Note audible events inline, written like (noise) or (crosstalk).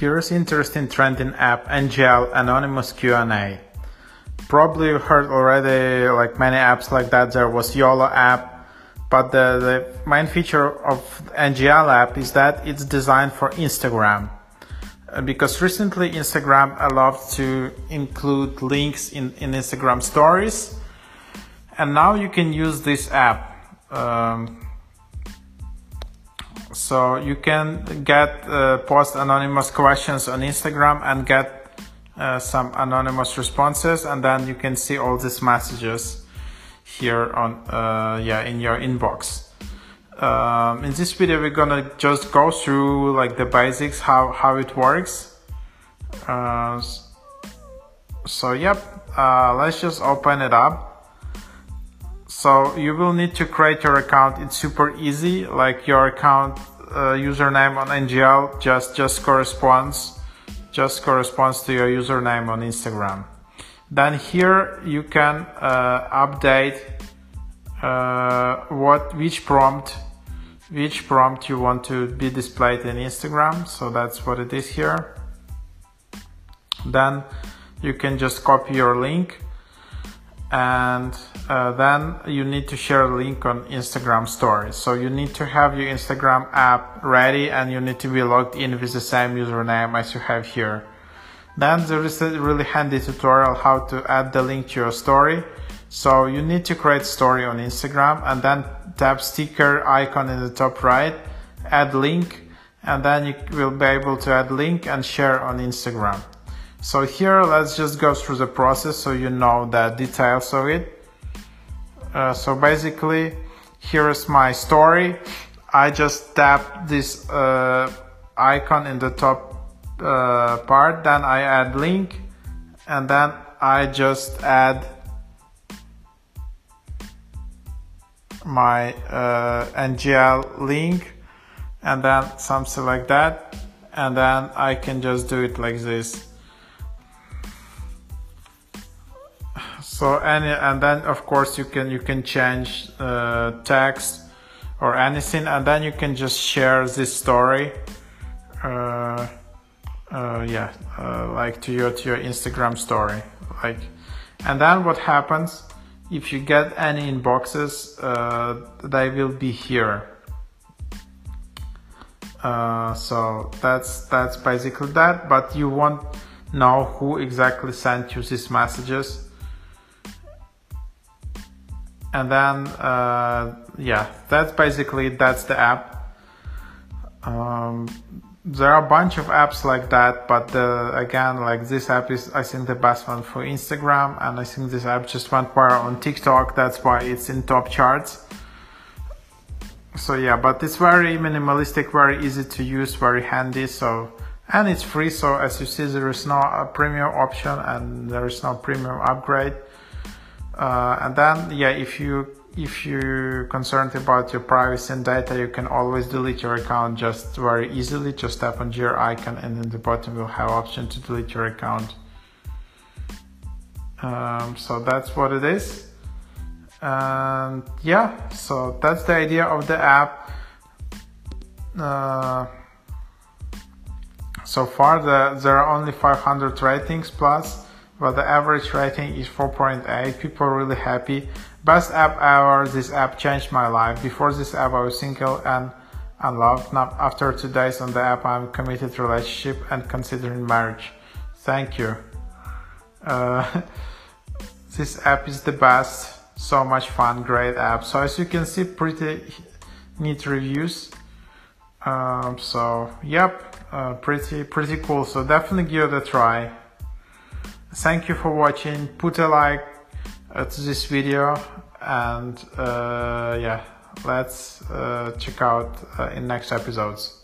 Here's interesting trending app NGL Anonymous Q&A. Probably you heard already like many apps like that. There was YOLO app, but the, the main feature of NGL app is that it's designed for Instagram. Uh, because recently Instagram allowed to include links in, in Instagram stories and now you can use this app. Um, so you can get uh, post anonymous questions on Instagram and get uh, some anonymous responses, and then you can see all these messages here on uh, yeah in your inbox. Um, in this video, we're gonna just go through like the basics how how it works. Uh, so yep, uh, let's just open it up so you will need to create your account. It's super easy like your account uh, username on ngl just just corresponds just corresponds to your username on instagram. Then here you can uh, update uh, what which prompt which prompt you want to be displayed in instagram. So that's what it is here. Then you can just copy your link and uh, then you need to share a link on Instagram stories. So you need to have your Instagram app ready and you need to be logged in with the same username as you have here. Then there is a really handy tutorial how to add the link to your story. So you need to create story on Instagram and then tap sticker icon in the top right, add link, and then you will be able to add link and share on Instagram. So here let's just go through the process so you know the details of it. Uh, so basically here is my story. I just tap this uh, icon in the top uh, part, then I add link and then I just add my uh, NGL link and then something like that and then I can just do it like this so any and then of course you can you can change uh, text or anything and then you can just share this story uh, uh, yeah uh, like to your to your instagram story like. And then what happens if you get any inboxes uh, they will be here. Uh, so that's that's basically that but you won't know who exactly sent you these messages and then uh, yeah that's basically that's the app. Um, there are a bunch of apps like that but the, again like this app is i think the best one for instagram and i think this app just went viral on tiktok. That's why it's in top charts. So yeah but it's very minimalistic very easy to use very handy so and it's free so as you see there is no uh, premium option and there is no premium upgrade uh, and then, yeah, if you if you're concerned about your privacy and data, you can always delete your account just very easily. Just tap on your icon and in the bottom will have option to delete your account. Um, so that's what it is. And yeah, so that's the idea of the app. Uh, so far, the, there are only 500 ratings plus but the average rating is 4.8. People are really happy. Best app ever. This app changed my life. Before this app, I was single and unloved. Now, after two days on the app, I'm committed to relationship and considering marriage. Thank you. Uh, (laughs) this app is the best. So much fun. Great app. So as you can see, pretty neat reviews. Um, so yep, uh, pretty pretty cool. So definitely give it a try. Thank you for watching. Put a like uh, to this video and uh, yeah, let's uh, check out uh, in next episodes.